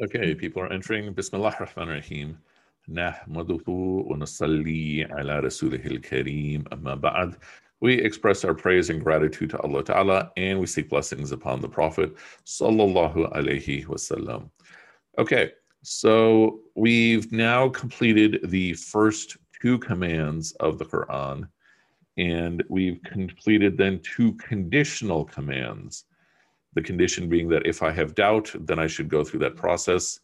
Okay, people are entering. Bismillah ar-Rahman ar-Rahim. نحمده ونصلي على رسوله الكريم أما بعد we express our praise and gratitude to Allah Ta'ala and we seek blessings upon the Prophet Sallallahu Alaihi Wasallam. Okay, so we've now completed the first two commands of the Quran and we've completed then two conditional commands. the condition being that if I have doubt, then I should go through that process.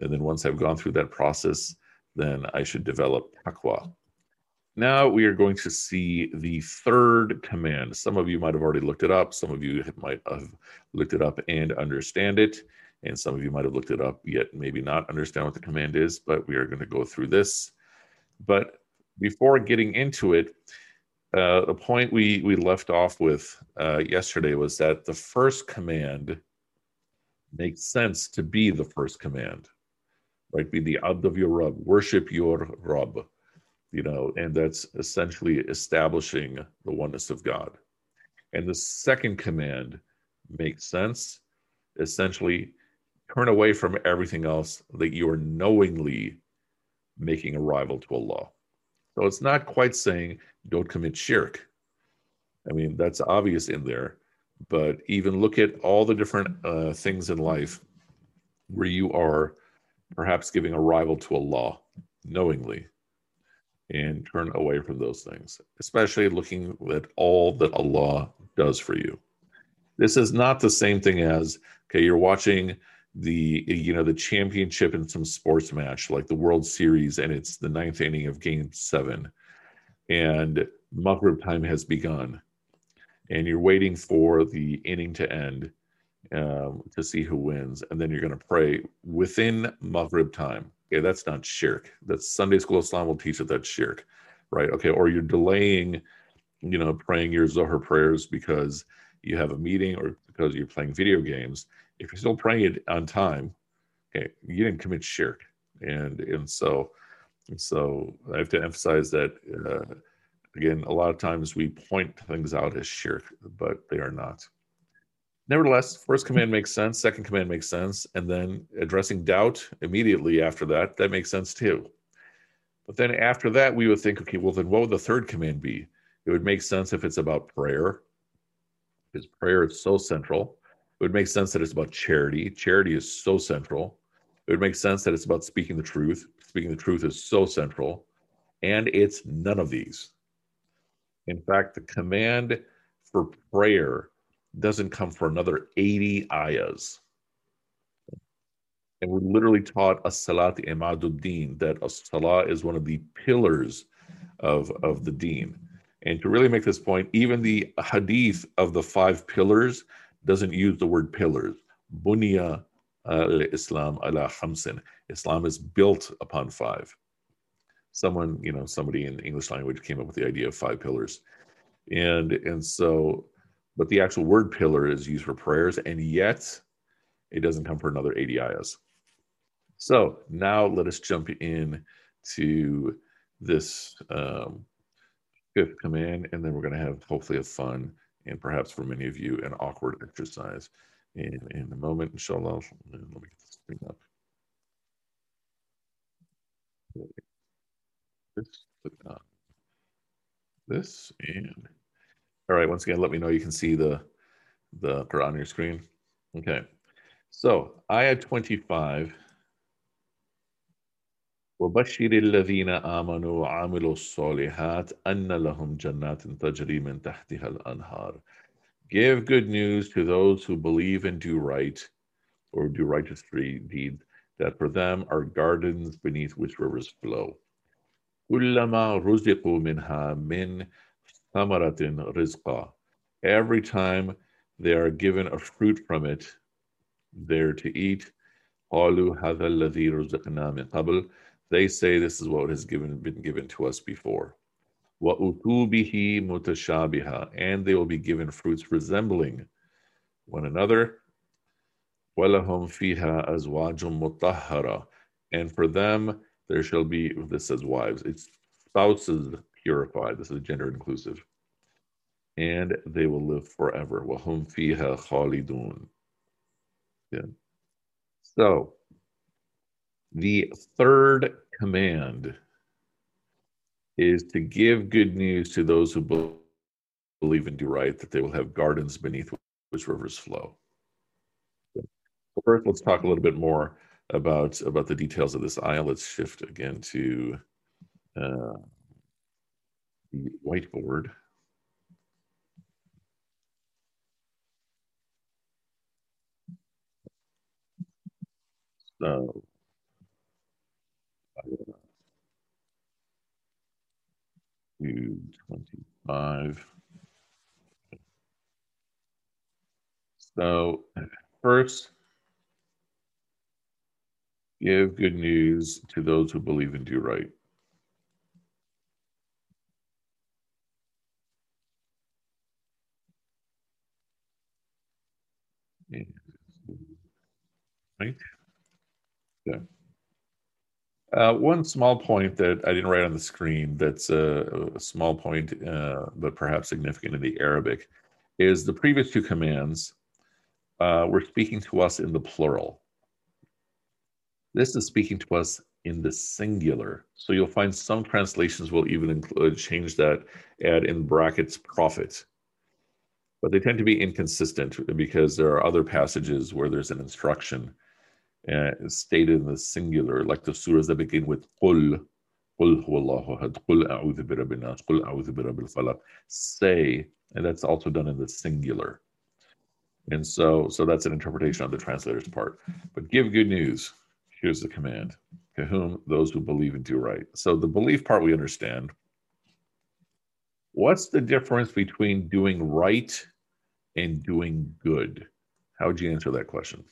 And then once I've gone through that process, then I should develop taqwa. Now we are going to see the third command. Some of you might have already looked it up. Some of you might have looked it up and understand it. And some of you might have looked it up yet maybe not understand what the command is, but we are going to go through this. But before getting into it, uh, the point we, we left off with uh, yesterday was that the first command makes sense to be the first command, right? Be the abd of your Rabb, worship your Rabb you know, and that's essentially establishing the oneness of God. And the second command makes sense. Essentially, turn away from everything else that you are knowingly making a rival to Allah. So it's not quite saying don't commit shirk. I mean, that's obvious in there, but even look at all the different uh, things in life where you are perhaps giving a rival to Allah knowingly and turn away from those things, especially looking at all that Allah does for you. This is not the same thing as okay, you're watching the you know the championship in some sports match like the World Series, and it's the ninth inning of Game Seven, and Maghrib time has begun, and you're waiting for the inning to end um, to see who wins, and then you're going to pray within Maghrib time Okay, that's not shirk. That's Sunday school Islam will teach that that's shirk, right? Okay, or you're delaying, you know, praying your Zohar prayers because you have a meeting or because you're playing video games. If you're still praying it on time, okay, you didn't commit shirk, and and so, and so I have to emphasize that. Uh, again, a lot of times we point things out as shirk, but they are not. Nevertheless, first command makes sense, second command makes sense, and then addressing doubt immediately after that, that makes sense too. But then after that, we would think, okay, well, then what would the third command be? It would make sense if it's about prayer, because prayer is so central. It would make sense that it's about charity. Charity is so central. It would make sense that it's about speaking the truth. Speaking the truth is so central. And it's none of these. In fact, the command for prayer doesn't come for another 80 ayahs. And we're literally taught a salat imaduddin, that a salah is one of the pillars of, of the deen. And to really make this point, even the hadith of the five pillars doesn't use the word pillars. Bunya Islam ala hamsin. Islam is built upon five. Someone, you know, somebody in English language came up with the idea of five pillars. And and so but the actual word pillar is used for prayers, and yet it doesn't come for another 80 ayahs. So now let us jump in to this um, fifth command, and then we're going to have hopefully a fun and perhaps for many of you an awkward exercise in, in a moment, inshallah. Let me get this thing up. This, uh, this, and all right, once again, let me know you can see the the Quran on your screen. Okay. So, ayah 25. وبشر الذين آمنوا وعملوا الصالحات أن لهم جنات تجري من تحتها الأنهار. Give good news to those who believe and do right or do righteous deeds, that for them are gardens beneath which rivers flow. كلما رزقوا منها من thamaratin rizqa. Every time they are given a fruit from it, they're to eat. They say this is what has given been given to us before. mutashabiha, and they will be given fruits resembling one another. وَلَهُمْ فِيهَا أَزْوَاجٌ مُطَهَّرَةٌ And for them there shall be, this says wives, it's spouses purified. This is gender inclusive. And they will live forever. وَهُمْ فِيهَا خَالِدُونَ. Yeah. So, the third command is to give good news to those who believe and do right, that they will have gardens beneath which rivers flow. First, let's talk a little bit more about about the details of this ayah. Let's shift again to uh, the whiteboard. So, two twenty-five. So, first, give good news to those who believe and do right. Right? Yeah. Uh, one small point that I didn't write on the screen that's a, a small point, uh, but perhaps significant in the Arabic, is the previous two commands uh, were speaking to us in the plural. This is speaking to us in the singular. So you'll find some translations will even include change that, add in brackets Prophet. But they tend to be inconsistent because there are other passages where there's an instruction uh, stated in the singular, like the surahs that begin with Qul, Qul huwallahu had, Qul a'udhu birabbin nas, Qul a'udhu birabbil falaq, say, and that's also done in the singular. And so, so that's an interpretation on the translator's part. But give good news. Here's the command: to whom those who believe and do right. So the belief part we understand. What's the difference between doing right and doing good? How would you answer that question?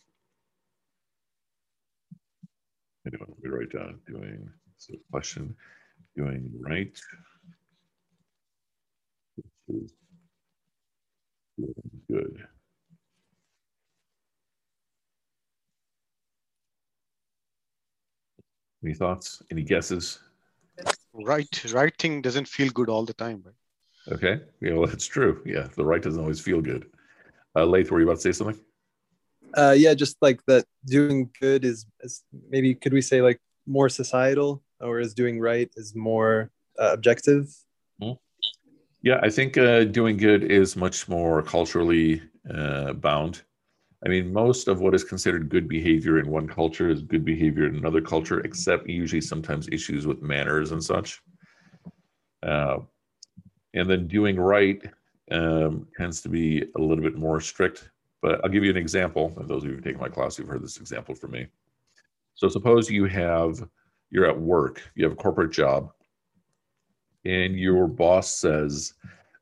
Anyone let me write down doing so question doing right good. Any thoughts? Any guesses? Right, writing doesn't feel good all the time, right? Okay. Yeah, well, that's true. Yeah, the right doesn't always feel good. Uh, Laith, were you about to say something? Uh, yeah, just like that doing good is, is maybe could we say like more societal or is doing right is more uh, objective? Mm-hmm. Yeah, I think uh, doing good is much more culturally uh, bound. I mean, most of what is considered good behavior in one culture is good behavior in another culture, except usually sometimes issues with manners and such. Uh, and then doing right um, tends to be a little bit more strict. But I'll give you an example. And those of you who've taken my class, you've heard this example from me. So suppose you have you're at work, you have a corporate job, and your boss says,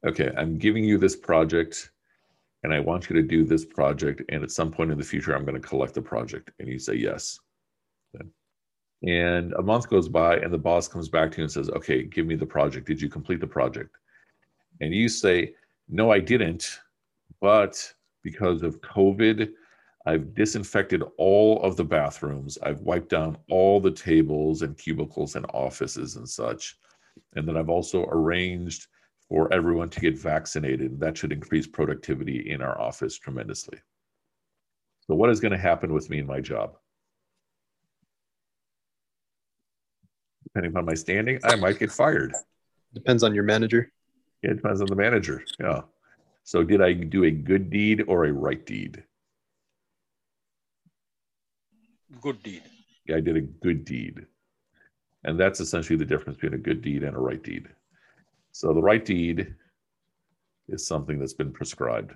"Okay, I'm giving you this project and I want you to do this project. And at some point in the future, I'm going to collect the project. And you say yes. And a month goes by, and the boss comes back to you and says, Okay, give me the project. Did you complete the project? And you say, No, I didn't. But because of COVID, I've disinfected all of the bathrooms. I've wiped down all the tables and cubicles and offices and such. And then I've also arranged for everyone to get vaccinated. That should increase productivity in our office tremendously. So, what is going to happen with me and my job? Depending on my standing, I might get fired. Depends on your manager. Yeah, it depends on the manager. Yeah. So, did I do a good deed or a right deed? Good deed. Yeah, I did a good deed. And that's essentially the difference between a good deed and a right deed. So the right deed is something that's been prescribed.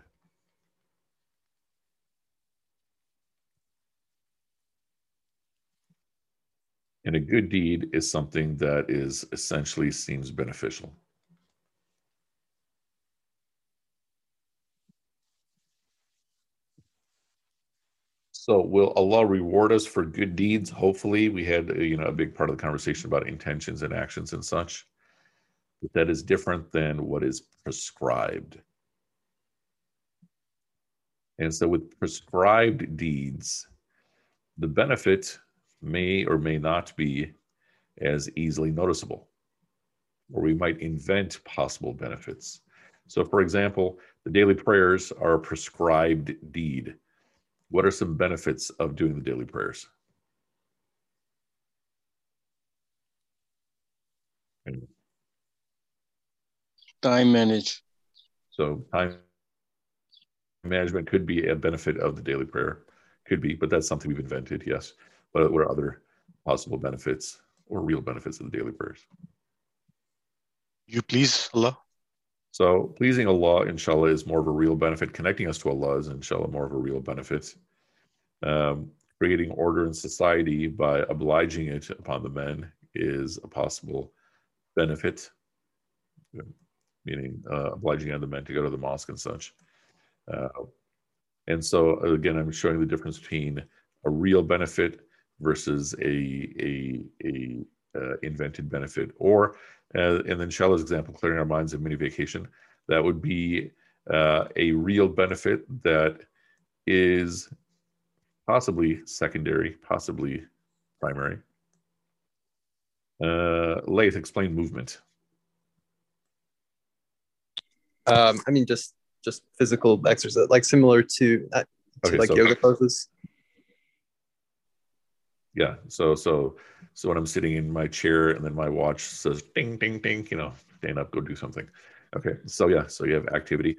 And a good deed is something that is essentially seems beneficial. So will Allah reward us for good deeds? Hopefully, we had uh, you know a big part of the conversation about intentions and actions and such But that is different than what is prescribed. And so, with prescribed deeds, the benefit may or may not be as easily noticeable, or we might invent possible benefits. So, for example, the daily prayers are a prescribed deed. What are some benefits of doing the daily prayers? Time manage. So time management could be a benefit of the daily prayer, could be, but that's something we've invented, yes. But what are other possible benefits or real benefits of the daily prayers? You please Allah. So pleasing Allah, inshallah, is more of a real benefit. Connecting us to Allah is, inshallah, more of a real benefit. Um, creating order in society by obliging it upon the men is a possible benefit, meaning uh, obliging on the men to go to the mosque and such. Uh, and so again, I'm showing the difference between a real benefit versus a a a uh, invented benefit, or uh, and then Shala's example, clearing our minds of mini vacation, that would be uh, a real benefit that is possibly secondary, possibly primary. Uh, Laith, explain movement. Um, I mean, just just physical exercise, like similar to, uh, to Okay, like so- yoga poses. Yeah. So so so when I'm sitting in my chair and then my watch says ding ding ding, you know, stand up, go do something. Okay. So yeah. So you have activity.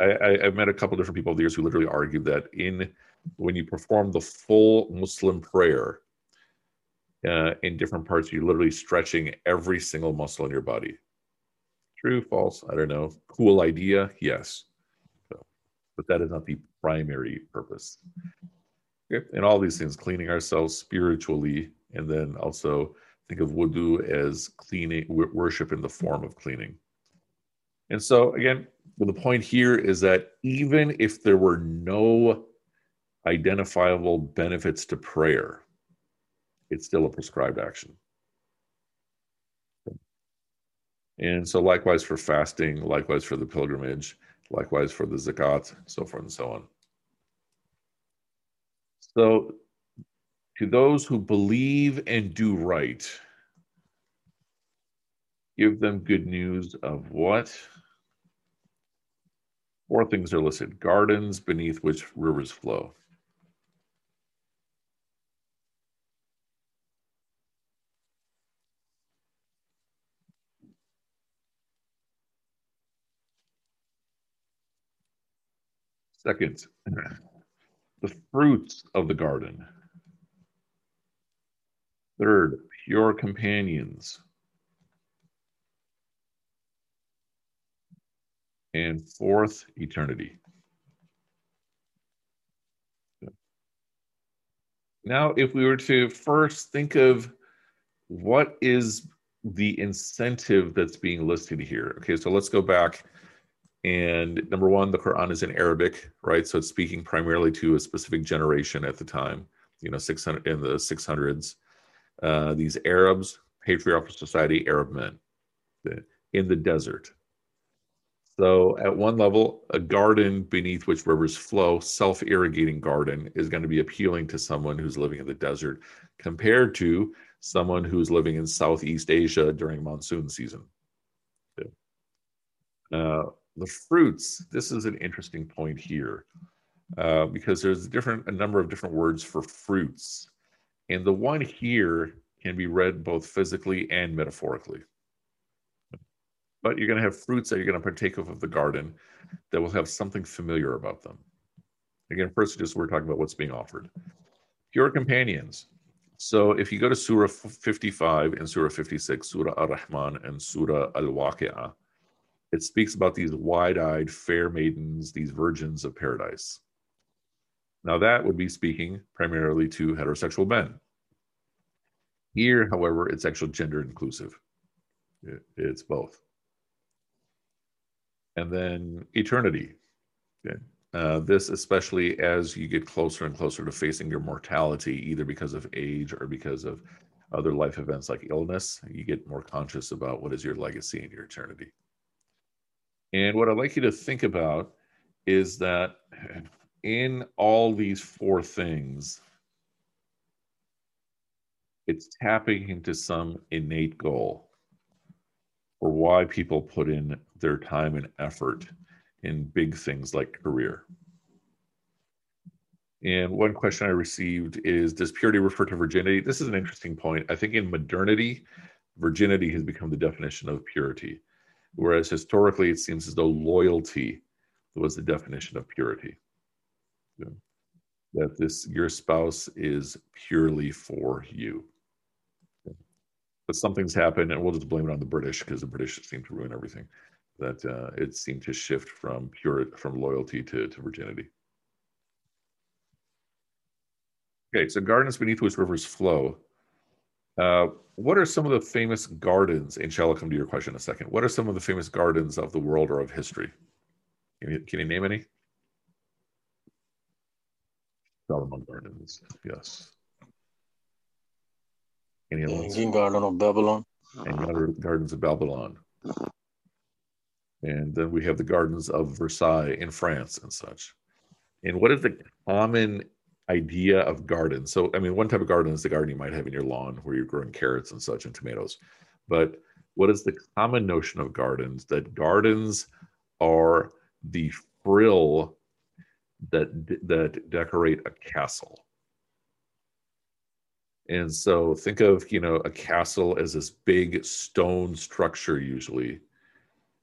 I, I've met a couple different people over the years who literally argue that in when you perform the full Muslim prayer uh, in different parts, you're literally stretching every single muscle in your body. True, false, I don't know. Cool idea, yes. So, but that is not the primary purpose. And all these things, cleaning ourselves spiritually, and then also think of wudu as cleaning, worship in the form of cleaning. And so, again, the point here is that even if there were no identifiable benefits to prayer, it's still a prescribed action. And so, likewise for fasting, likewise for the pilgrimage, likewise for the zakat, so forth and so on. So, to those who believe and do right, give them good news of what? Four things are listed gardens beneath which rivers flow. Second, the fruits of the garden. Third, pure companions. And fourth, eternity. Now, if we were to first think of what is the incentive that's being listed here. Okay, so let's go back. And number one, the Quran is in Arabic, right? So it's speaking primarily to a specific generation at the time, you know, 600 in the 600s. Uh, these Arabs, patriarchal society, Arab men in the desert. So, at one level, a garden beneath which rivers flow, self irrigating garden, is going to be appealing to someone who's living in the desert compared to someone who's living in Southeast Asia during monsoon season. Uh, the fruits, this is an interesting point here uh, because there's a different a number of different words for fruits. And the one here can be read both physically and metaphorically but you're going to have fruits that you're going to partake of of the garden that will have something familiar about them. Again, first, just we're talking about what's being offered. Pure companions. So if you go to Surah 55 and Surah 56, Surah Ar-Rahman and Surah Al-Waqi'ah, it speaks about these wide-eyed, fair maidens, these virgins of paradise. Now that would be speaking primarily to heterosexual men. Here, however, it's actually gender inclusive. It's both and then eternity. Okay. Uh, this, especially as you get closer and closer to facing your mortality, either because of age or because of other life events like illness, you get more conscious about what is your legacy and your eternity. And what I'd like you to think about is that in all these four things, it's tapping into some innate goal or why people put in their time and effort in big things like career. And one question I received is Does purity refer to virginity? This is an interesting point. I think in modernity, virginity has become the definition of purity. Whereas historically, it seems as though loyalty was the definition of purity. Yeah. That this your spouse is purely for you. But something's happened, and we'll just blame it on the British because the British seem to ruin everything. That uh, it seemed to shift from pure from loyalty to, to virginity. Okay, so gardens beneath which rivers flow. Uh, what are some of the famous gardens? And shall I come to your question in a second? What are some of the famous gardens of the world or of history? Can you, can you name any? Shalimar Gardens, yes. Any other ones? Garden of Babylon. And gardens of Babylon. And then we have the gardens of Versailles in France and such. And what is the common idea of garden. So, I mean, one type of garden is the garden you might have in your lawn where you're growing carrots and such and tomatoes. But what is the common notion of gardens? That gardens are the frill that that decorate a castle. And so think of, you know, a castle as this big stone structure usually.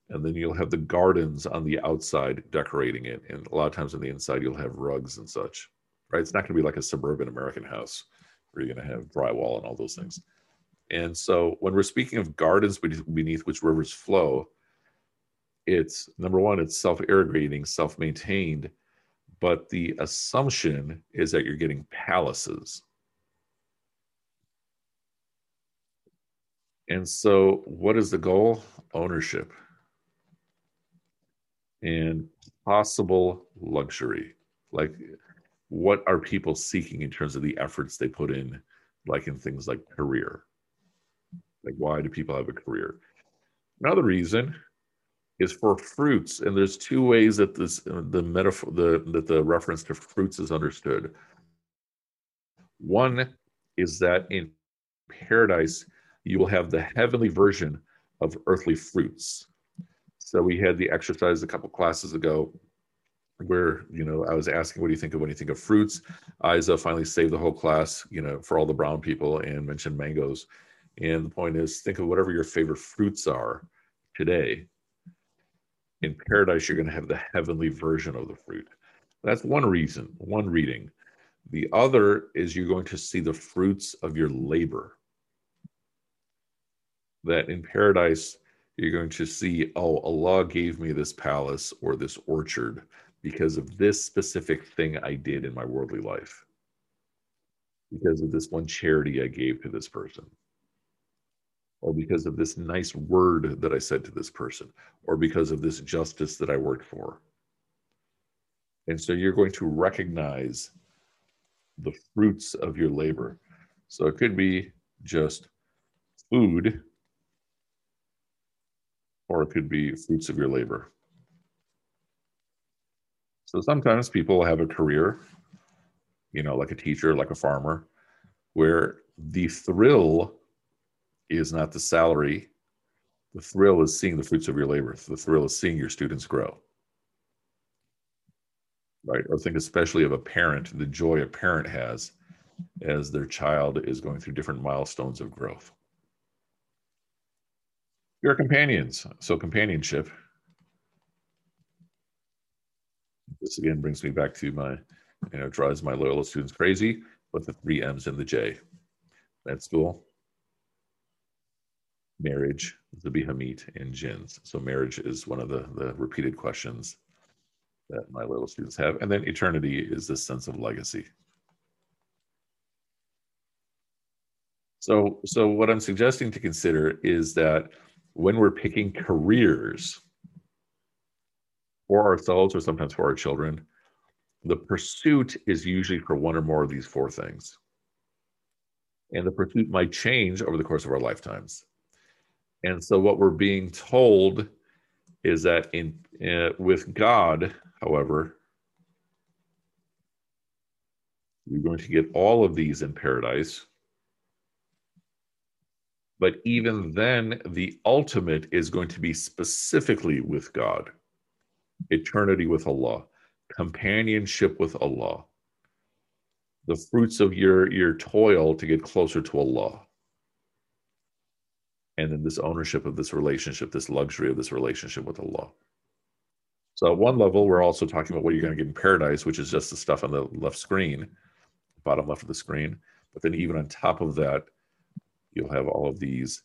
And then you'll have the gardens on the outside decorating it. And a lot of times on the inside, you'll have rugs and such right? It's not going to be like a suburban American house where you're going to have drywall and all those things. And so when we're speaking of gardens beneath which rivers flow, it's number one, it's self irrigating, self maintained, but the assumption is that you're getting palaces. And so, what is the goal? Ownership and possible luxury. Like what are people seeking in terms of the efforts they put in, like in things like career? Like, why do people have a career? Another reason is for fruits, and there's two ways that this the metaphor the that the reference to fruits is understood. One is that in paradise you will have the heavenly version of earthly fruits. So we had the exercise a couple classes ago where you know I was asking, "What do you think of when you think of fruits?" Isa finally saved the whole class, you know, for all the brown people, and mentioned mangoes. And the point is, think of whatever your favorite fruits are today. In paradise, you're going to have the heavenly version of the fruit. That's one reason, one reading. The other is you're going to see the fruits of your labor. That in paradise, you're going to see, oh, Allah gave me this palace or this orchard because of this specific thing I did in my worldly life, because of this one charity I gave to this person, or because of this nice word that I said to this person, or because of this justice that I worked for. And so you're going to recognize the fruits of your labor. So it could be just food, or it could be fruits of your labor. So sometimes people have a career, you know, like a teacher, like a farmer, where the thrill is not the salary. The thrill is seeing the fruits of your labor. The thrill is seeing your students grow. Right? Or think especially of a parent, the joy a parent has as their child is going through different milestones of growth. Your companions. So companionship This again brings me back to my, you know, drives my Loyola students crazy, but the three M's and the J. Med school, marriage, the Bihamit, and jins. So marriage is one of the, the repeated questions that my Loyola students have. And then eternity is this sense of legacy. So, so what I'm suggesting to consider is that when we're picking careers, for ourselves or sometimes for our children, the pursuit is usually for one or more of these four things. And the pursuit might change over the course of our lifetimes. And so, what we're being told is that in uh, with God, however, you're going to get all of these in paradise. But even then, the ultimate is going to be specifically with God eternity with Allah, companionship with Allah, the fruits of your, your toil to get closer to Allah. and then this ownership of this relationship, this luxury of this relationship with Allah. So at one level, we're also talking about what you're going to get in paradise, which is just the stuff on the left screen, bottom left of the screen. But then even on top of that, you'll have all of these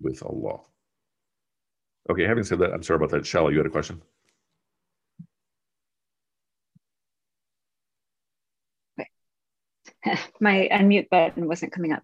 with Allah. Okay, having said that, I'm sorry about that. Shala, you had a question? my unmute button wasn't coming up.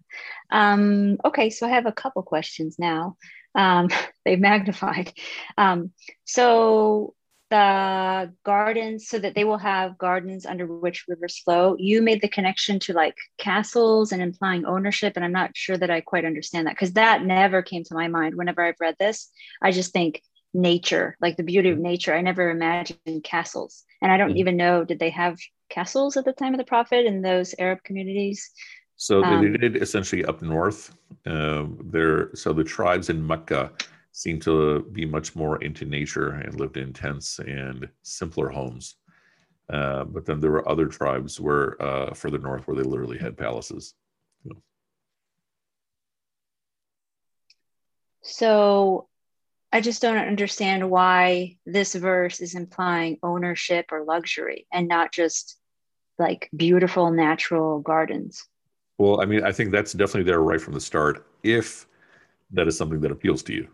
Um, okay, so I have a couple questions now. Um, they magnified. Um, so the gardens, so that they will have gardens under which rivers flow. You made the connection to like castles and implying ownership, and I'm not sure that I quite understand that because that never came to my mind whenever I've read this. I just think nature, like the beauty of nature. I never imagined castles, and I don't mm-hmm. even know did they have castles at the time of the prophet in those Arab communities. So um, they did essentially up north. Uh, there, so the tribes in Mecca seem to be much more into nature and lived in tents and simpler homes. Uh, but then there were other tribes where uh, further north where they literally had palaces. So I just don't understand why this verse is implying ownership or luxury and not just like beautiful natural gardens. Well, I mean, I think that's definitely there right from the start if that is something that appeals to you.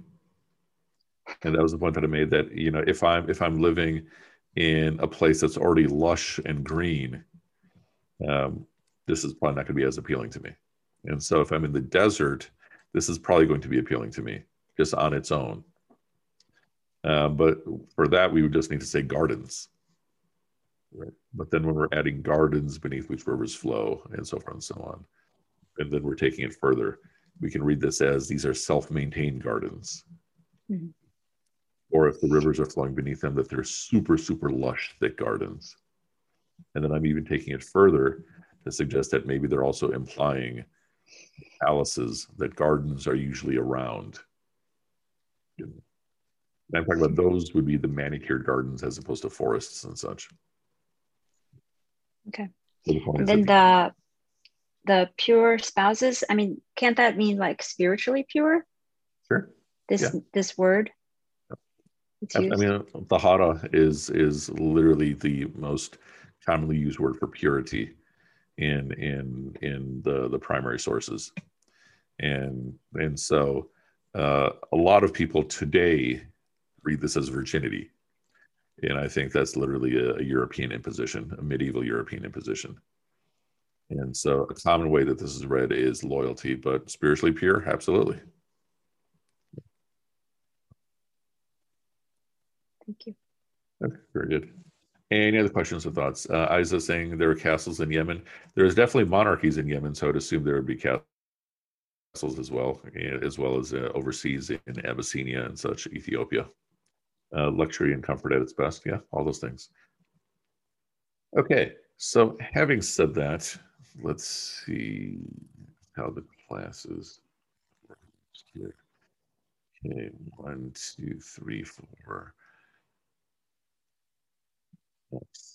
And that was the point that I made that, you know, if I'm if I'm living in a place that's already lush and green, um, this is probably not going to be as appealing to me. And so if I'm in the desert, this is probably going to be appealing to me just on its own. Uh, but for that, we would just need to say gardens. Right. But then when we're adding gardens beneath which rivers flow and so forth and so on, and then we're taking it further, we can read this as these are self maintained gardens. Mm-hmm. Or if the rivers are flowing beneath them, that they're super, super lush, thick gardens. And then I'm even taking it further to suggest that maybe they're also implying palaces, that gardens are usually around. I'm talking about those would be the manicured gardens as opposed to forests and such. Okay. and then the the pure spouses. I mean, can't that mean like spiritually pure? Sure. This yeah. this word. I mean, tahara is is literally the most commonly used word for purity in in in the the primary sources, and and so uh, a lot of people today read this as virginity. And I think that's literally a, a European imposition, a medieval European imposition. And so a common way that this is read is loyalty, but spiritually pure, absolutely. Thank you. Okay, very good. Any other questions or thoughts? Uh, Isa saying there are castles in Yemen. There's definitely monarchies in Yemen, so I'd assume there would be castles as well, as well as uh, overseas in Abyssinia and such, Ethiopia uh, luxury and comfort at its best. Yeah, all those things. Okay, so having said that, let's see how the classes here. Okay, one, two, three, four,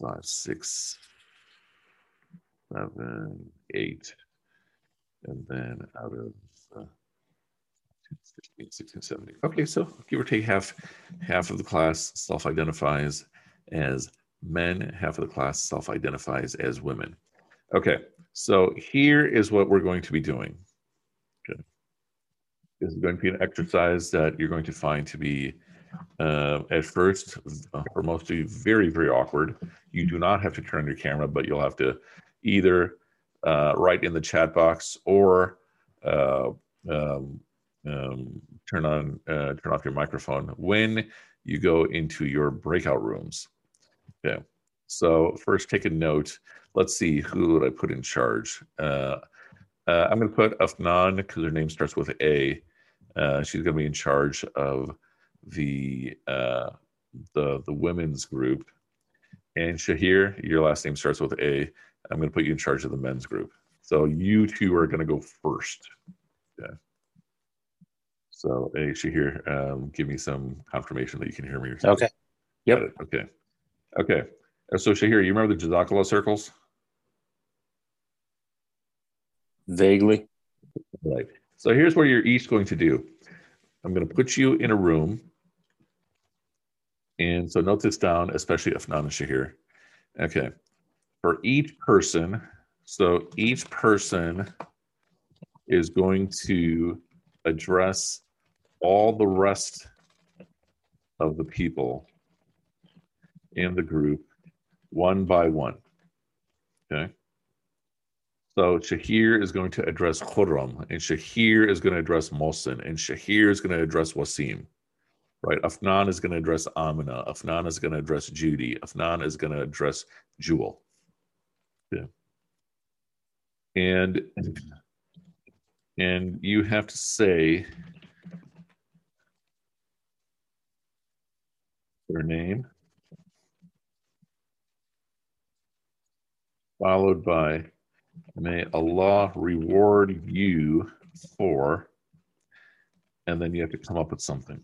five, six, seven, eight, and then out of 15, 16, 17. Okay, so give or take half half of the class self-identifies as men, half of the class self-identifies as women. Okay, so here is what we're going to be doing. Okay. This is going to be an exercise that you're going to find to be uh, at first or mostly very, very awkward. You do not have to turn your camera, but you'll have to either uh, write in the chat box or uh, um, um, turn on uh, turn off your microphone when you go into your breakout rooms. Okay. So first, take a note. Let's see who would I put in charge. Uh, uh, I'm going to put Afnan because her name starts with A. Uh, she's going to be in charge of the uh, the the women's group. And Shahir, your last name starts with A. I'm going to put you in charge of the men's group. So you two are going to go first. Yeah. So, hey, here, um, give me some confirmation that you can hear me. Okay. Yep. Okay. Okay. Uh, so, Shahir, you remember the Jazakallah circles? Vaguely. Right. So, here's what you're each going to do. I'm going to put you in a room. And so note this down, especially if not Shahir. Okay. For each person, so each person is going to address all the rest of the people in the group one by one. Okay. So Shahir is going to address Khurram, and Shahir is going to address Mohsin, and Shahir is going to address Wasim. Right? Afnan is going to address Amina. Afnan is going to address Judy. Afnan is going to address Jewel. Yeah. And and you have to say their name followed by may Allah reward you for, and then you have to come up with something.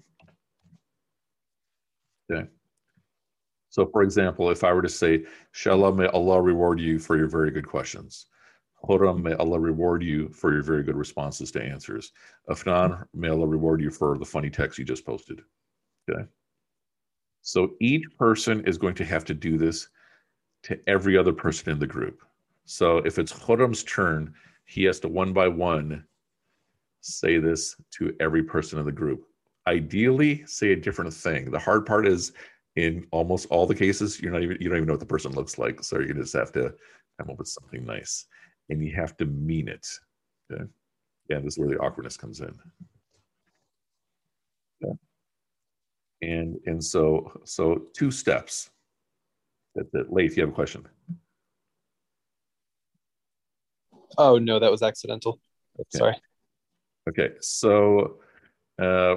Okay. So, for example, if I were to say, Shala, may Allah reward you for your very good questions. Khurram, may Allah reward you for your very good responses to answers. Afnan, may Allah reward you for the funny text you just posted. Okay. So each person is going to have to do this to every other person in the group. So if it's Khurram's turn, he has to one by one say this to every person in the group. Ideally, say a different thing. The hard part is in almost all the cases, you're not even you don't even know what the person looks like. So you just have to come up with something nice. And you have to mean it. Okay. Yeah, this is where the awkwardness comes in. Yeah. And and so so two steps. That, that Laith, you have a question. Oh no, that was accidental. Okay. Sorry. Okay, so uh,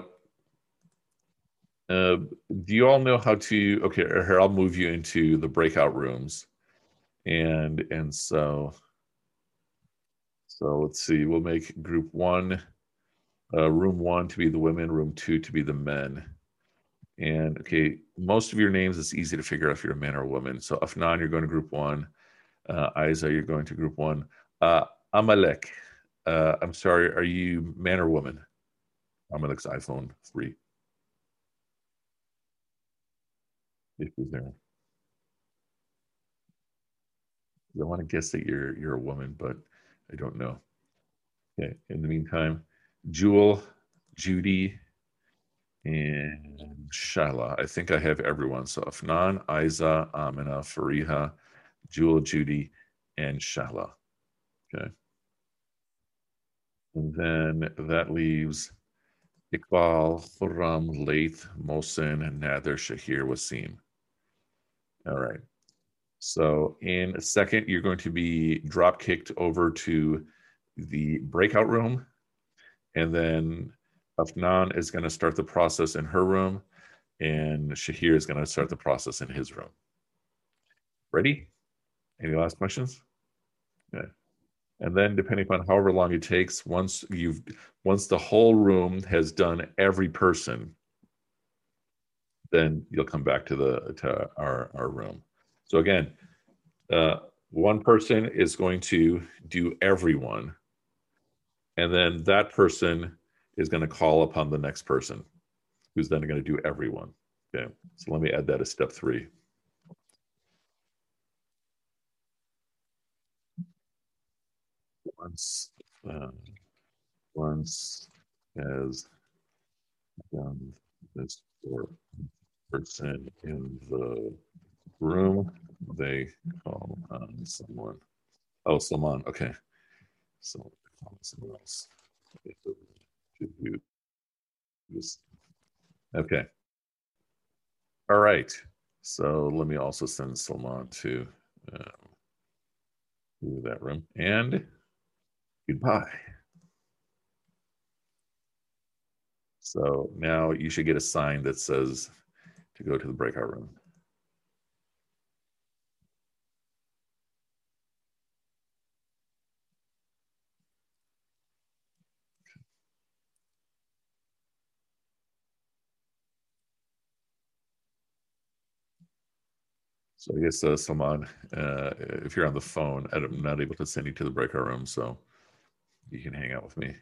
uh, do you all know how to? Okay, here I'll move you into the breakout rooms, and and so so let's see. We'll make group one, uh, room one to be the women, room two to be the men. And okay, most of your names it's easy to figure out if you're a man or a woman. So Afnan, you're going to group one. Uh, Isa, you're going to group one. Uh, Amalek, uh, I'm sorry, are you man or woman? Amalek's iPhone 3. If he's there. I want to guess that you're you're a woman, but I don't know. Okay. In the meantime, Jewel, Judy, and Shala. I think I have everyone. So Afnan, Isa, Amina, Fariha, Jewel, Judy, and Shala. Okay. And then that leaves Iqbal, Khurram, Laith, and Nader, Shahir, Wasim. All right. So in a second, you're going to be drop kicked over to the breakout room. And then Afnan is going to start the process in her room. And Shahir is going to start the process in his room. Ready? Any last questions? Okay and then depending upon however long it takes once you've once the whole room has done every person then you'll come back to the to our our room so again uh, one person is going to do everyone and then that person is going to call upon the next person who's then going to do everyone okay so let me add that as step three once um, once has done this for person in the room, they call on someone. Oh, someone. Okay. So someone else Okay. All right. So let me also send Salman to, um, to that room. And Goodbye. So now you should get a sign that says to go to the breakout room. So I guess uh, Salman, uh, if you're on the phone, I'm not able to send you to the breakout room. So you can hang out with me.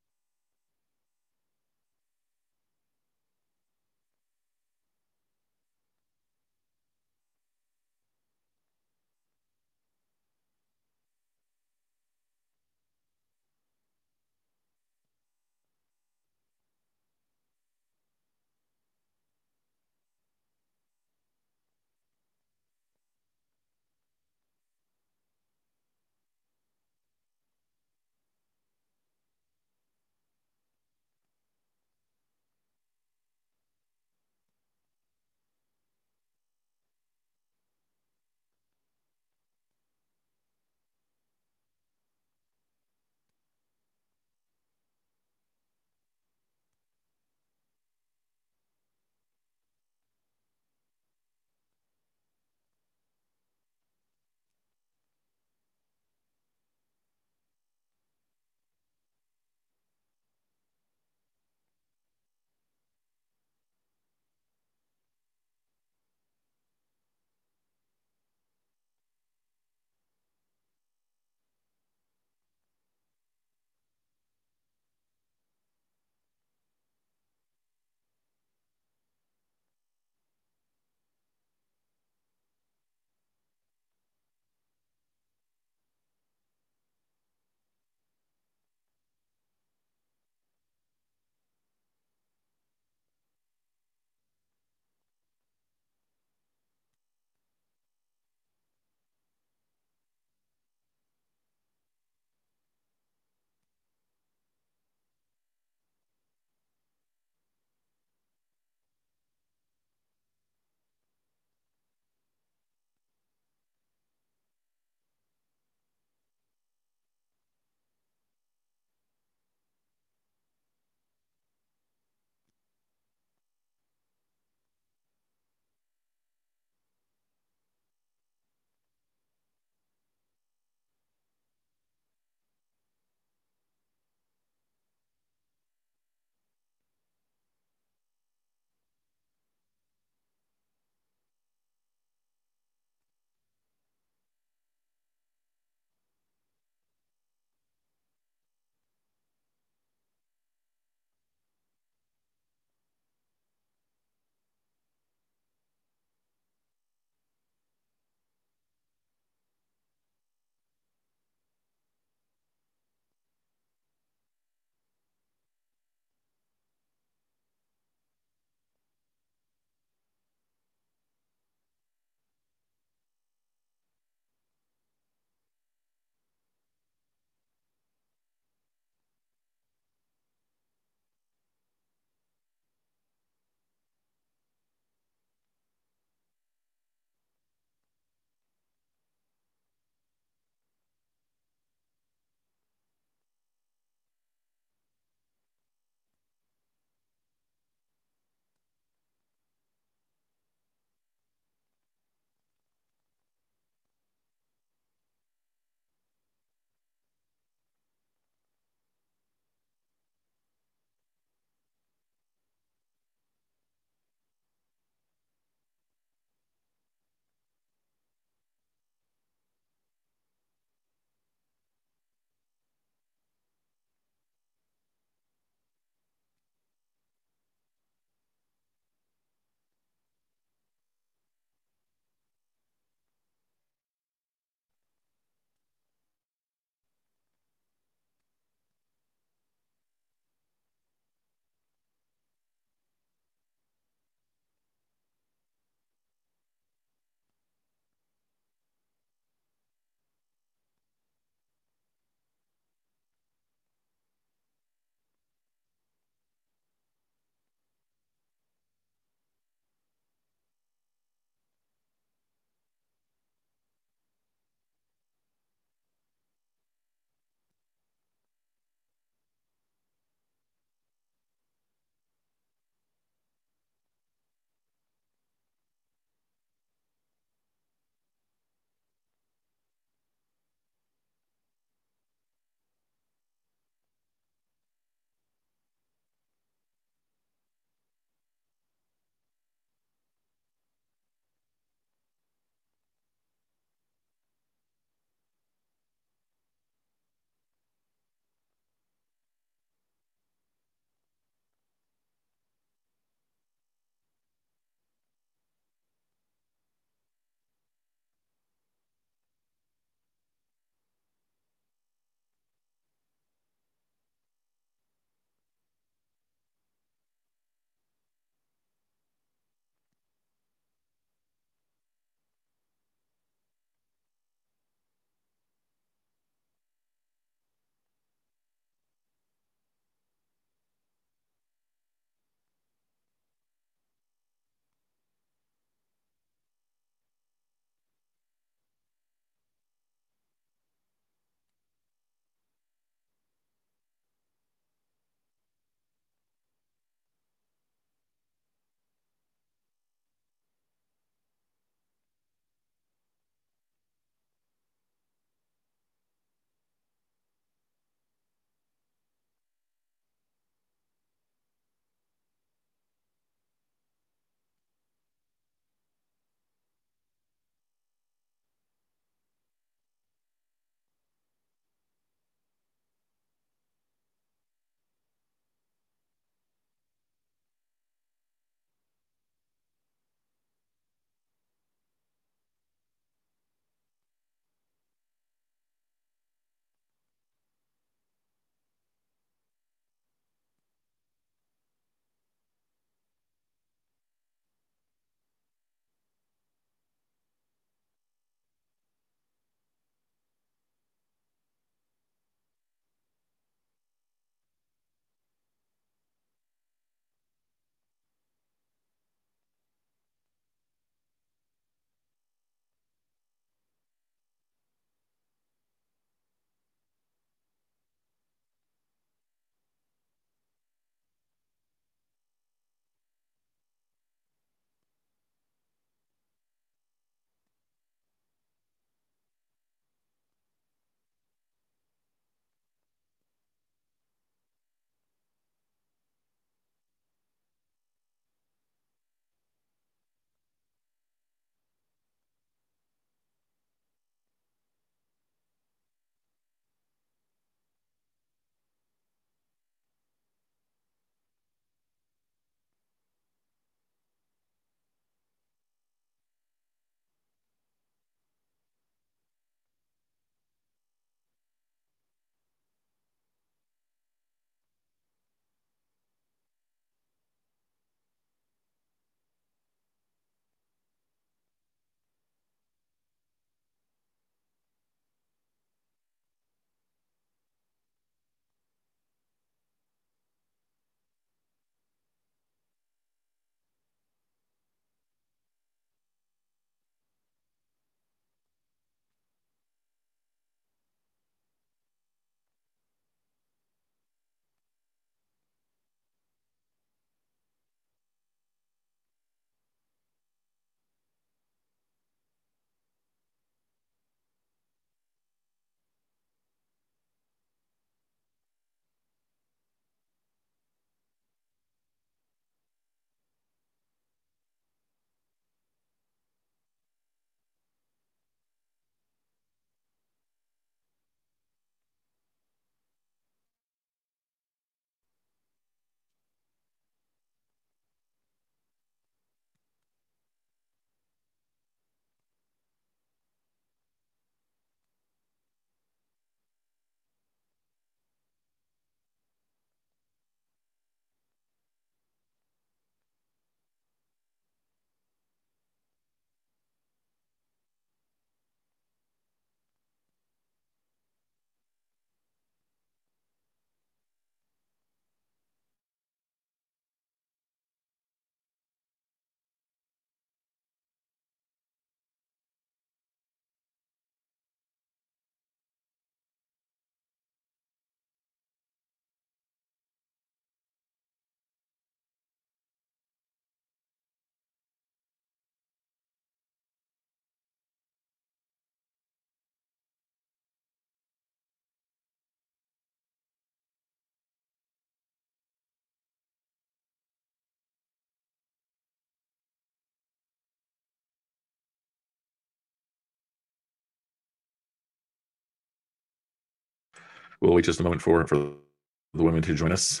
We'll wait just a moment for, for the women to join us.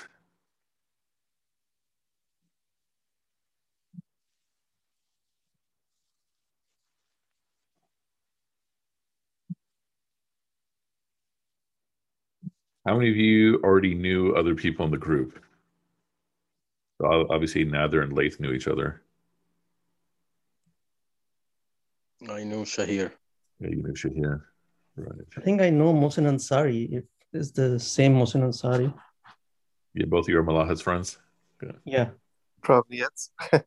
How many of you already knew other people in the group? So obviously, Nader and Laith knew each other. I know Shahir. Yeah, you knew Shahir. Right. I think I know Mohsin Ansari. If it's the same Mohsin Ansari. Yeah, both of you are Malaha's friends. Good. Yeah. Probably yes.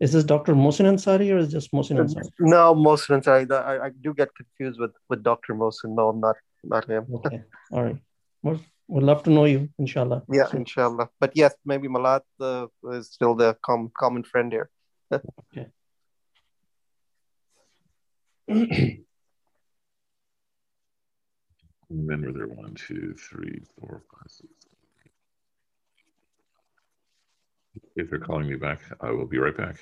Is this Dr. Mohsin Ansari or is just Mohsin Ansari? No, Mohsin Ansari. I, I do get confused with, with Dr. Mohsin. No, I'm not not him. Okay. All right. Well, we'd love to know you, inshallah. Yeah, inshallah. But yes, maybe Malat uh, is still the com- common friend here. okay. Remember there one, two, three, four, five, six. If they're calling me back, I will be right back.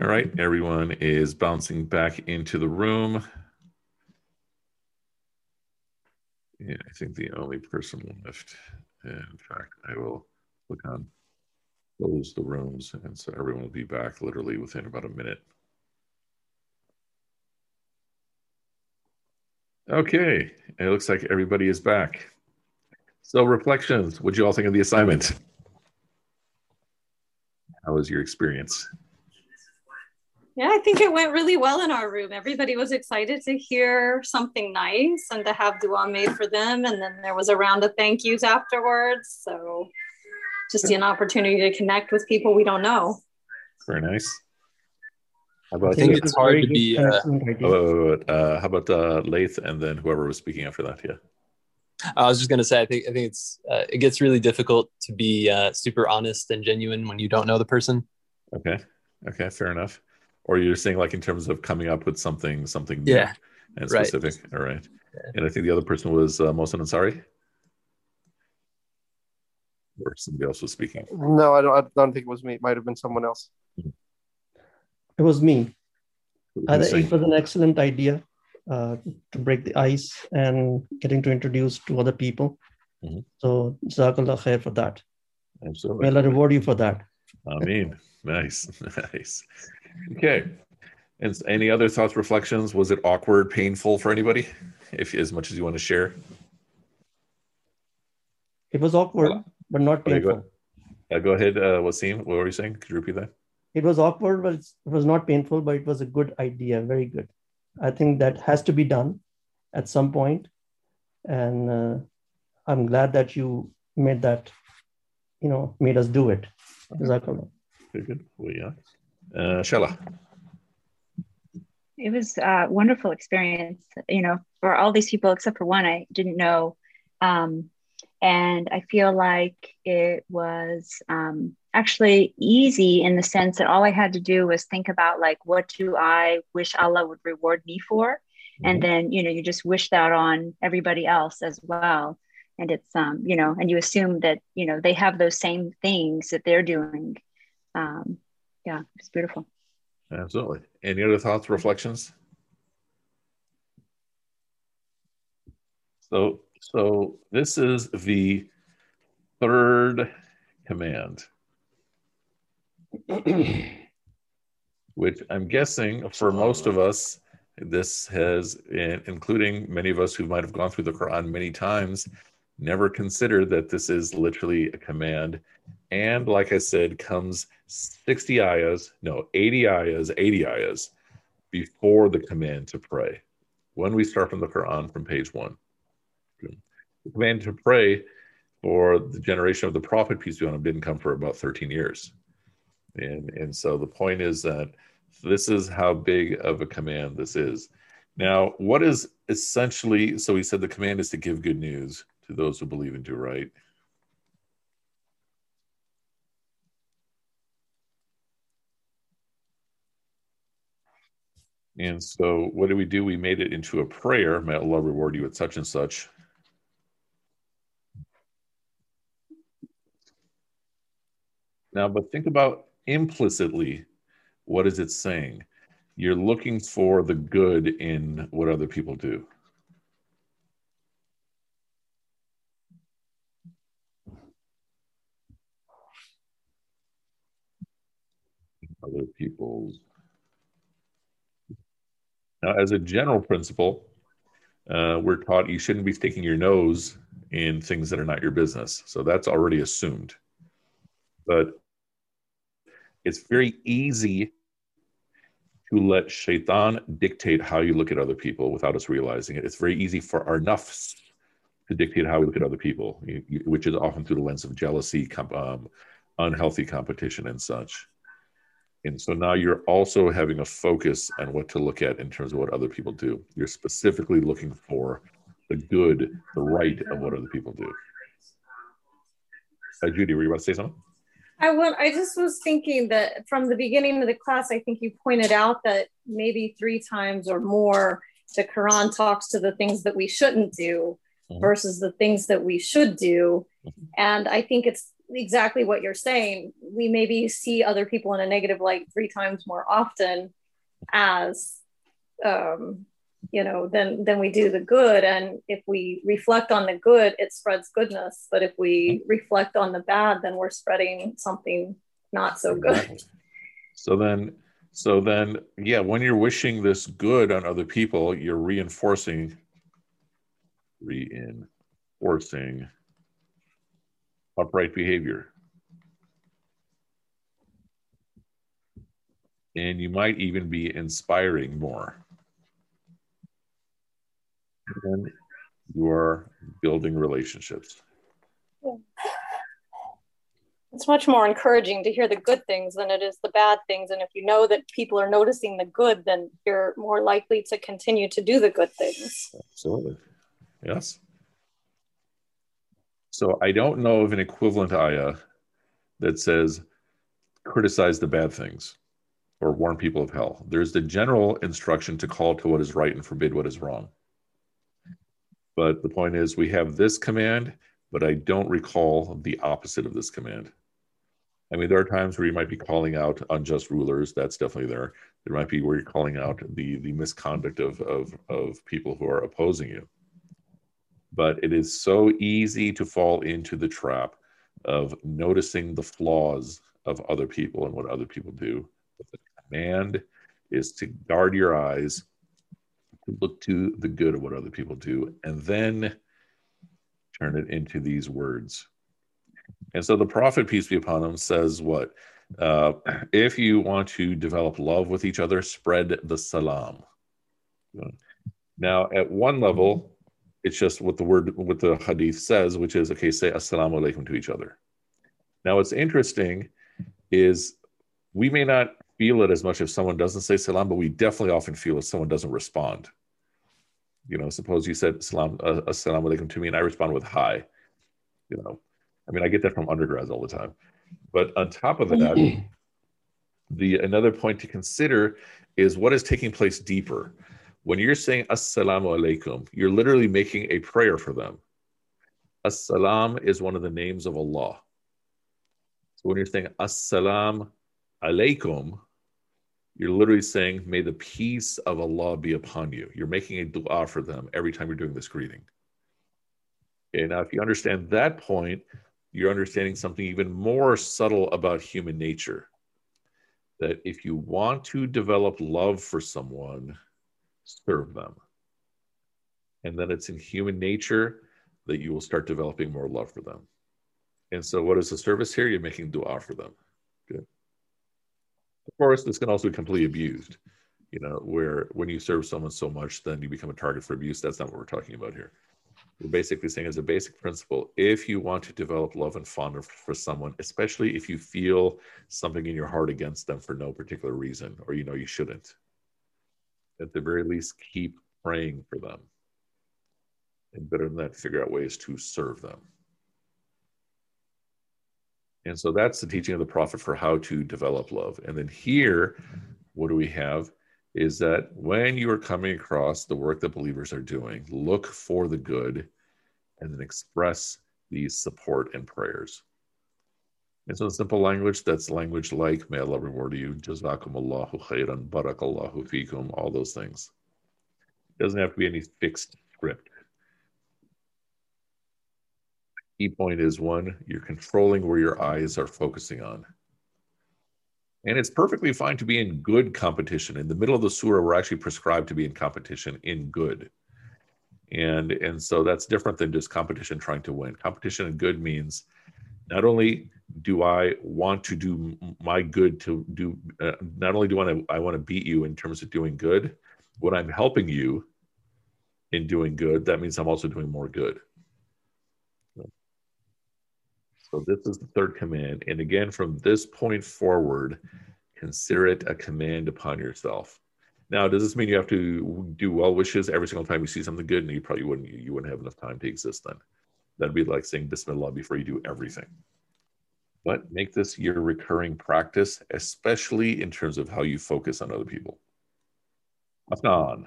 All right, everyone is bouncing back into the room. Yeah, I think the only person left. In fact, I will click on close the rooms, and so everyone will be back literally within about a minute. Okay, it looks like everybody is back. So, reflections. What do you all think of the assignment? How was your experience? Yeah, I think it went really well in our room. Everybody was excited to hear something nice and to have dua made for them. And then there was a round of thank yous afterwards. So just an opportunity to connect with people we don't know. Very nice. How about I think it's hard to be. Uh, oh, uh, how about uh, Laith and then whoever was speaking after that? Yeah. I was just gonna say, I think I think it's uh, it gets really difficult to be uh, super honest and genuine when you don't know the person. Okay. Okay. Fair enough or you're saying like in terms of coming up with something something yeah and specific right. all right. Yeah. and i think the other person was uh, Mohsin Ansari? Or somebody else was speaking. No i don't, I don't think it was me. It might have been someone else. It was me. I think it was an excellent idea uh, to break the ice and getting to introduce to other people. Mm-hmm. so jazakallah khair for that. Absolutely. May allah reward you for that. I mean nice. Nice Okay. And any other thoughts, reflections? Was it awkward, painful for anybody? If as much as you want to share. It was awkward, but not painful. Okay, go, uh, go ahead, uh, Wasim. What were you saying? Could you repeat that? It was awkward, but it was not painful, but it was a good idea. Very good. I think that has to be done at some point, and uh, I'm glad that you made that. You know, made us do it. Very good. Well, yeah. Uh, Shala. It was a wonderful experience, you know, for all these people except for one I didn't know. Um, and I feel like it was um, actually easy in the sense that all I had to do was think about, like, what do I wish Allah would reward me for? Mm-hmm. And then, you know, you just wish that on everybody else as well. And it's, um, you know, and you assume that, you know, they have those same things that they're doing. Um, yeah, it's beautiful. Absolutely. Any other thoughts, reflections? So, so this is the third command, which I'm guessing for most of us, this has, eh, including many of us who might have gone through the Quran many times, never consider that this is literally a command. And like I said, comes 60 ayahs, no, 80 ayahs, 80 ayahs before the command to pray. When we start from the Quran from page one, the command to pray for the generation of the prophet, peace be on him, didn't come for about 13 years. And, and so the point is that this is how big of a command this is. Now, what is essentially, so he said the command is to give good news to those who believe and do right. And so, what did we do? We made it into a prayer. May Allah reward you with such and such. Now, but think about implicitly what is it saying? You're looking for the good in what other people do. Other people's now, as a general principle, uh, we're taught you shouldn't be sticking your nose in things that are not your business. So that's already assumed. But it's very easy to let shaitan dictate how you look at other people without us realizing it. It's very easy for our nafs to dictate how we look at other people, which is often through the lens of jealousy, um, unhealthy competition, and such. And so now you're also having a focus on what to look at in terms of what other people do. You're specifically looking for the good, the right of what other people do. Uh, Judy, were you about to say something? I want. I just was thinking that from the beginning of the class, I think you pointed out that maybe three times or more the Quran talks to the things that we shouldn't do mm-hmm. versus the things that we should do, mm-hmm. and I think it's exactly what you're saying. We maybe see other people in a negative light three times more often as um, you know than than we do the good. And if we reflect on the good it spreads goodness. But if we reflect on the bad then we're spreading something not so good. So then so then yeah when you're wishing this good on other people you're reinforcing reinforcing upright behavior. And you might even be inspiring more. And you are building relationships. It's much more encouraging to hear the good things than it is the bad things. And if you know that people are noticing the good, then you're more likely to continue to do the good things. Absolutely. Yes. So I don't know of an equivalent ayah that says criticize the bad things or warn people of hell. There's the general instruction to call to what is right and forbid what is wrong. But the point is, we have this command, but I don't recall the opposite of this command. I mean, there are times where you might be calling out unjust rulers. That's definitely there. There might be where you're calling out the the misconduct of of of people who are opposing you but it is so easy to fall into the trap of noticing the flaws of other people and what other people do. But the command is to guard your eyes, to look to the good of what other people do, and then turn it into these words. And so the prophet, peace be upon him, says what? Uh, if you want to develop love with each other, spread the salam. Now, at one level, it's just what the word, what the hadith says, which is, okay, say assalamu alaikum to each other. Now, what's interesting is we may not feel it as much if someone doesn't say salam, but we definitely often feel if someone doesn't respond. You know, suppose you said salam, uh, assalamu alaikum to me and I respond with hi. You know, I mean, I get that from undergrads all the time. But on top of that, the another point to consider is what is taking place deeper when you're saying assalamu alaikum, you're literally making a prayer for them. Assalam is one of the names of Allah. So when you're saying assalam alaikum, you're literally saying, may the peace of Allah be upon you. You're making a dua for them every time you're doing this greeting. Okay, now if you understand that point, you're understanding something even more subtle about human nature. That if you want to develop love for someone, serve them. And then it's in human nature that you will start developing more love for them. And so, what is the service here? You're making dua for them. Good. Of course, this can also be completely abused, you know, where when you serve someone so much, then you become a target for abuse. That's not what we're talking about here. we're basically saying as a basic principle if you want to develop love and fondness for someone especially if you feel something in your heart against them for no particular reason or you know you shouldn't at the very least keep praying for them. And better than that figure out ways to serve them. And so that's the teaching of the prophet for how to develop love. And then here what do we have? Is that when you are coming across the work that believers are doing, look for the good and then express these support and prayers. So in simple language, that's language like, may Allah reward you, jazakum Allahu khairan, barakallahu fikum, all those things. It doesn't have to be any fixed script. Key point is one, you're controlling where your eyes are focusing on. And it's perfectly fine to be in good competition. In the middle of the surah, we're actually prescribed to be in competition in good. And, and so that's different than just competition trying to win. Competition in good means not only do I want to do my good to do, uh, not only do I want to, I want to beat you in terms of doing good, when I'm helping you in doing good, that means I'm also doing more good. So this is the third command. And again, from this point forward, consider it a command upon yourself. Now, does this mean you have to do well wishes every single time you see something good? And you probably wouldn't, you wouldn't have enough time to exist then. That'd be like saying Bismillah before you do everything. But make this your recurring practice, especially in terms of how you focus on other people. Afnan.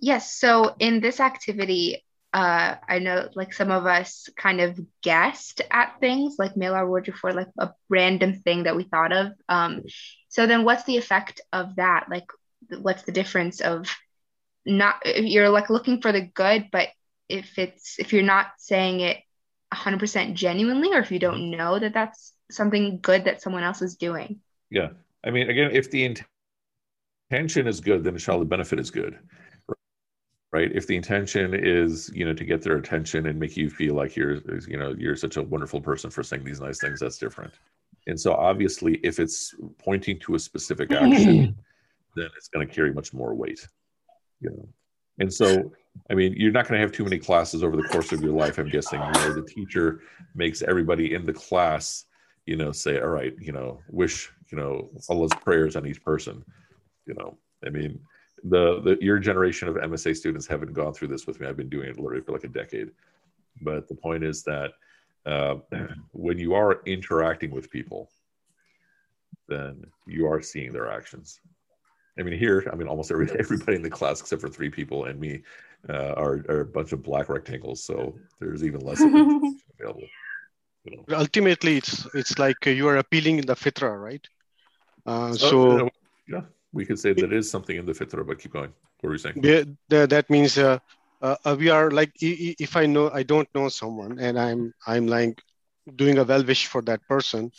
Yes. So in this activity, uh, I know like some of us kind of guessed at things like mail our word for like a random thing that we thought of. Um, so then what's the effect of that? Like, what's the difference of not, you're like looking for the good, but if it's, if you're not saying it 100% genuinely, or if you don't know that that's something good that someone else is doing. Yeah. I mean, again, if the intention is good, then inshallah the benefit is good right if the intention is you know to get their attention and make you feel like you're you know you're such a wonderful person for saying these nice things that's different and so obviously if it's pointing to a specific action then it's going to carry much more weight you know and so i mean you're not going to have too many classes over the course of your life i'm guessing know the teacher makes everybody in the class you know say all right you know wish you know allah's prayers on each person you know i mean the, the your generation of MSA students haven't gone through this with me. I've been doing it literally for like a decade. But the point is that uh, when you are interacting with people, then you are seeing their actions. I mean, here, I mean, almost every, everybody in the class except for three people and me uh, are, are a bunch of black rectangles. So there's even less available. You know. Ultimately, it's it's like you are appealing in the fitra, right? Uh, so, so yeah we could say there is something in the fitra, but keep going. What are you saying? Yeah, that means uh, uh, we are like if I know I don't know someone and I'm I'm like doing a well wish for that person.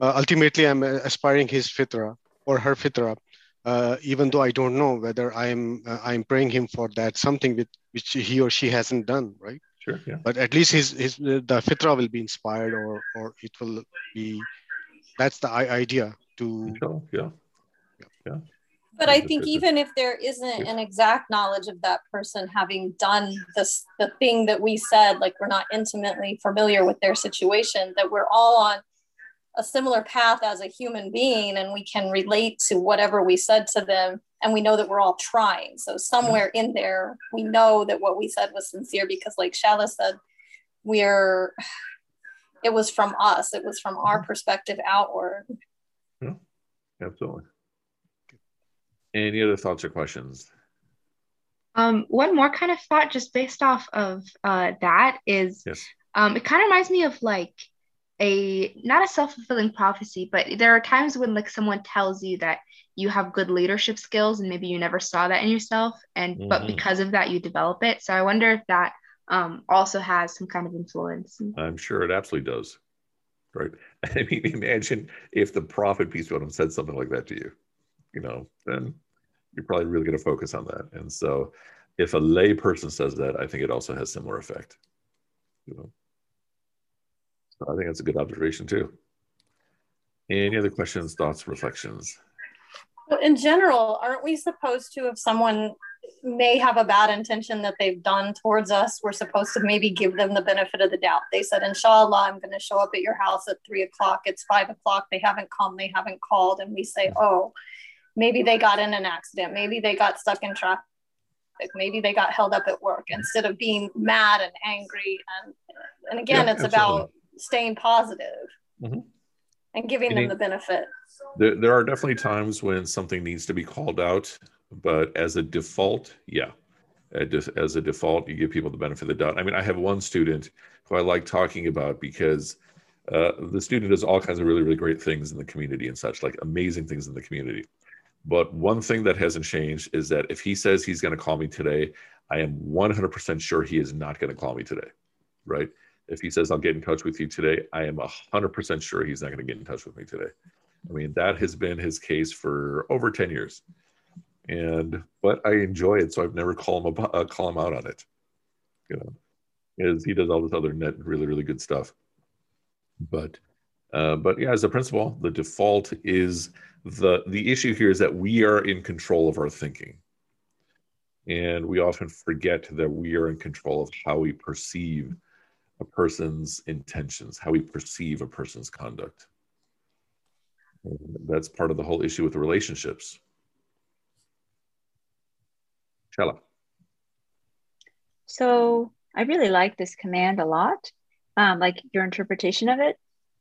Uh, ultimately, I'm aspiring his fitra or her fitra, uh, even though I don't know whether I'm uh, I'm praying him for that something with which he or she hasn't done, right? Sure. Yeah. But at least his his the fitra will be inspired, or or it will be. That's the idea to. Yeah. Yeah. But I think even if there isn't an exact knowledge of that person having done this, the thing that we said, like we're not intimately familiar with their situation, that we're all on a similar path as a human being and we can relate to whatever we said to them and we know that we're all trying. So somewhere in there, we know that what we said was sincere because like Shala said, we're it was from us, it was from our perspective outward. Yeah, absolutely. Any other thoughts or questions? Um, one more kind of thought, just based off of uh, that, is yes. um, it kind of reminds me of like a not a self fulfilling prophecy, but there are times when like someone tells you that you have good leadership skills and maybe you never saw that in yourself, and mm-hmm. but because of that you develop it. So I wonder if that um, also has some kind of influence. I'm sure it absolutely does. Right. I mean, imagine if the prophet, peace be upon him, said something like that to you you know, then you're probably really going to focus on that. And so if a lay person says that, I think it also has similar effect. You know. I think that's a good observation too. Any other questions, thoughts, reflections? Well, in general, aren't we supposed to, if someone may have a bad intention that they've done towards us, we're supposed to maybe give them the benefit of the doubt. They said, Inshallah, I'm going to show up at your house at three o'clock. It's five o'clock. They haven't come, they haven't called. And we say, hmm. oh, maybe they got in an accident. Maybe they got stuck in traffic. Maybe they got held up at work hmm. instead of being mad and angry. And, and again, Yeah, it's absolutely. about staying positive Mhm. and giving Meaning- them the benefit. There, there are definitely times when something needs to be called out, but as a default, yeah. As a default, you give people the benefit of the doubt. I mean, I have one student who I like talking about because uh, the student does all kinds of really, really great things in the community and such, like amazing things in the community. But one thing that hasn't changed is that if he says he's going to call me today, I am 100% sure he is not going to call me today, right? If he says I'll get in touch with you today, I am 100% sure he's not going to get in touch with me today. I mean, that has been his case for over 10 years. And, but I enjoy it. So I've never call him, about, uh, call him out on it. You know, is he does all this other net, really, really good stuff. But, uh, but yeah, as a principle, the default is the, the issue here is that we are in control of our thinking. And we often forget that we are in control of how we perceive a person's intentions, how we perceive a person's conduct. And that's part of the whole issue with the relationships. Shala. So I really like this command a lot, um, like your interpretation of it.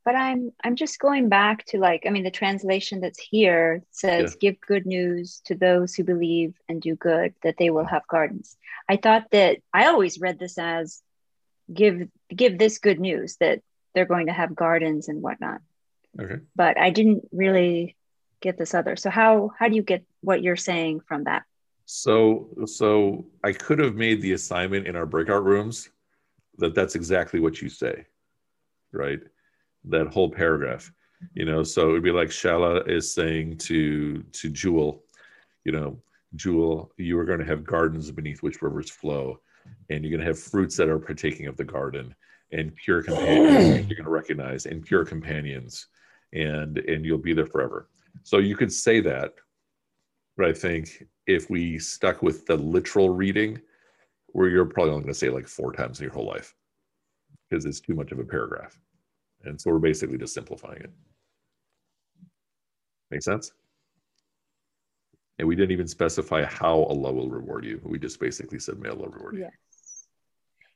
But I'm I'm just going back to like I mean the translation that's here says give good news to those who believe and do good that they will have gardens. I thought that I always read this as give give this good news that they're going to have gardens and whatnot. Okay. But I didn't really get this other. So how how do you get what you're saying from that? So, so I could have made the assignment in our breakout rooms that that's exactly what you say, right? That whole paragraph, you know. So it would be like Shala is saying to to Jewel, you know, Jewel, you are going to have gardens beneath which rivers flow, and you're going to have fruits that are partaking of the garden, and pure companions you're going to recognize, and pure companions, and and you'll be there forever. So you could say that, but I think if we stuck with the literal reading, where you're probably only going to say like four times in your whole life because it's too much of a paragraph. And so we're basically just simplifying it. Make sense? And we didn't even specify how Allah will reward you. We just basically said, may Allah reward you. Yes.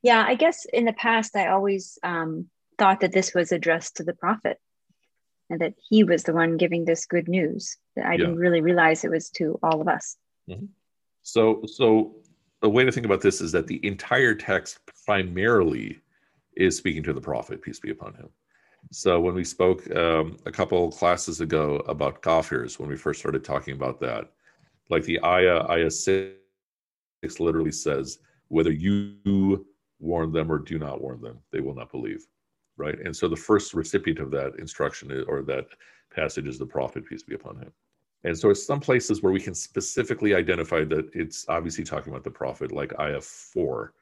Yeah, I guess in the past, I always um, thought that this was addressed to the prophet and that he was the one giving this good news. That I Yeah. didn't really realize it was to all of us. So, so the way to think about this is that the entire text primarily is speaking to the prophet, peace be upon him. So when we spoke um, a couple classes ago about kafirs, when we first started talking about that, like the ayah, ayah six literally says, whether you warn them or do not warn them, they will not believe, right? And so the first recipient of that instruction or that passage is the prophet, peace be upon him. And so it's some places where we can specifically identify that it's obviously talking about the prophet, like ayah 4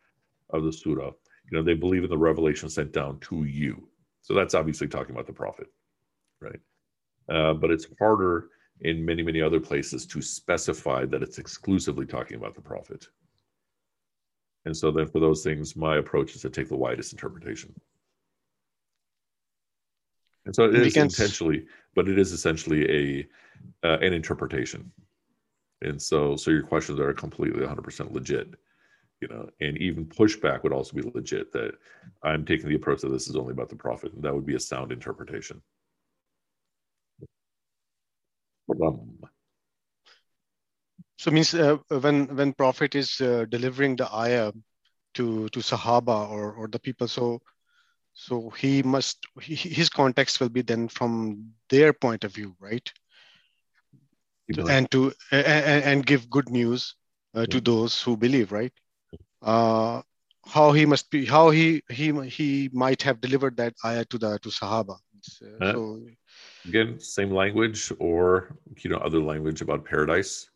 of the surah. You know, they believe in the revelation sent down to you. So that's obviously talking about the prophet, right? Uh, but it's harder in many, many other places to specify that it's exclusively talking about the prophet. And so then for those things, my approach is to take the widest interpretation. And so it is We is can s- intentionally, but it is essentially a uh, an interpretation. And so so your questions are completely 100% legit, you know, and even pushback would also be legit that I'm taking the approach that this is only about the prophet, and that would be a sound interpretation. Um, So means uh, when when prophet is uh, delivering the ayah to to Sahaba or or the people, so so he must he, his context will be then from their point of view, right? And to and, and give good news uh, to Yeah. those who believe, right? Uh, how he must be, how he he he might have delivered that ayah to the to Sahaba. Uh, so again same language or you know other language about paradise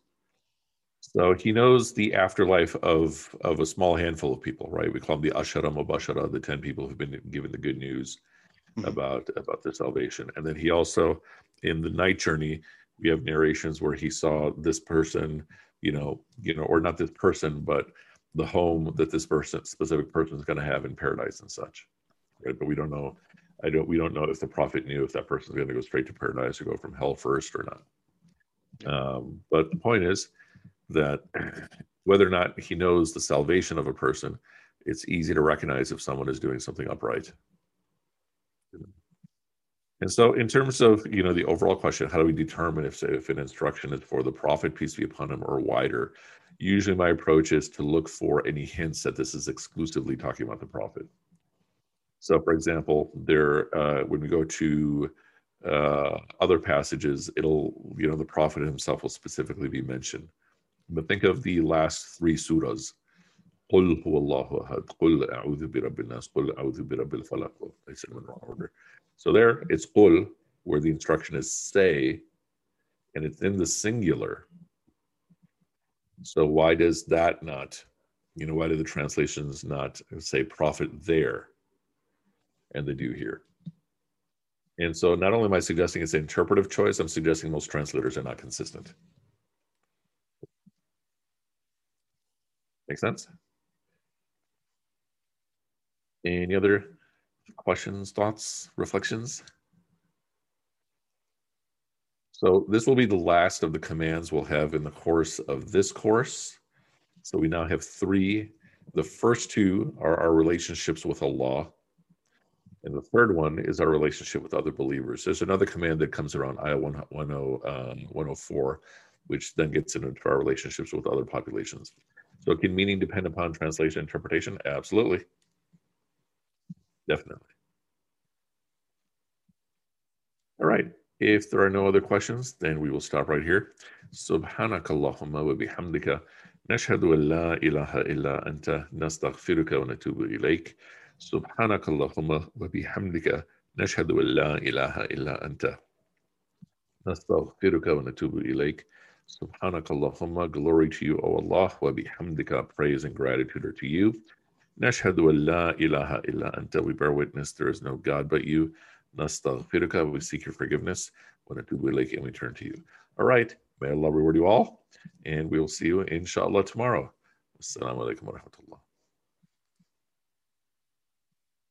so he knows the afterlife of of a small handful of people right we call them the ashara mubashara the 10 people who've been given the good news Mhm. about about their salvation and then he also in the night journey we have narrations where he saw this person you know, you know, or not this person, but the home that this person, specific person, is going to have in paradise and such. Right? But we don't know. I don't. We don't know if the prophet knew if that person is going to go straight to paradise or go from hell first or not. Um, but the point is that whether or not he knows the salvation of a person, it's easy to recognize if someone is doing something upright. And so, in terms of you know the overall question, how do we determine if if an instruction is for the prophet, peace be upon him, or wider? Usually, my approach is to look for any hints that this is exclusively talking about the prophet. So, for example, there uh, when we go to uh, other passages, it'll you know the prophet himself will specifically be mentioned. But think of the last three surahs. قل هو الله أحد قل أعوذ برب الناس قل أعوذ برب الفلق I said them in wrong order so there it's قل where the instruction is say and it's in the singular so why does that not you know why do the translations not say prophet there and they do here and so not only am I suggesting it's an interpretive choice I'm suggesting most translators are not consistent Make sense? Any other questions, thoughts, reflections? So this will be the last of the commands we'll have in the course of this course. So we now have three. The first two are our relationships with Allah. And the third one is our relationship with other believers. There's another command that comes around ayah 104, um, which then gets into our relationships with other populations. So can meaning depend upon translation interpretation? Absolutely. Definitely. All right. If there are no other questions, then we will stop right here. سبحانك اللهم وبحمدك نشهد أن لا إله إلا أنت نستغفرك ونتوب إليك سبحانك اللهم وبحمدك نشهد أن لا إله إلا أنت نستغفرك ونتوب إليك Subhanakallahumma, glory to you, O Allah, wa bihamdika, praise and gratitude are to you. Nashhadu an la ilaha illa anta, we bear witness there is no God but you. Nastaghfiruka, we seek your forgiveness. Wa natubu ilayk, and we turn to you. All right, may Allah reward you all, and we will see you inshallah tomorrow. Assalamu alaikum wa rahmatullah.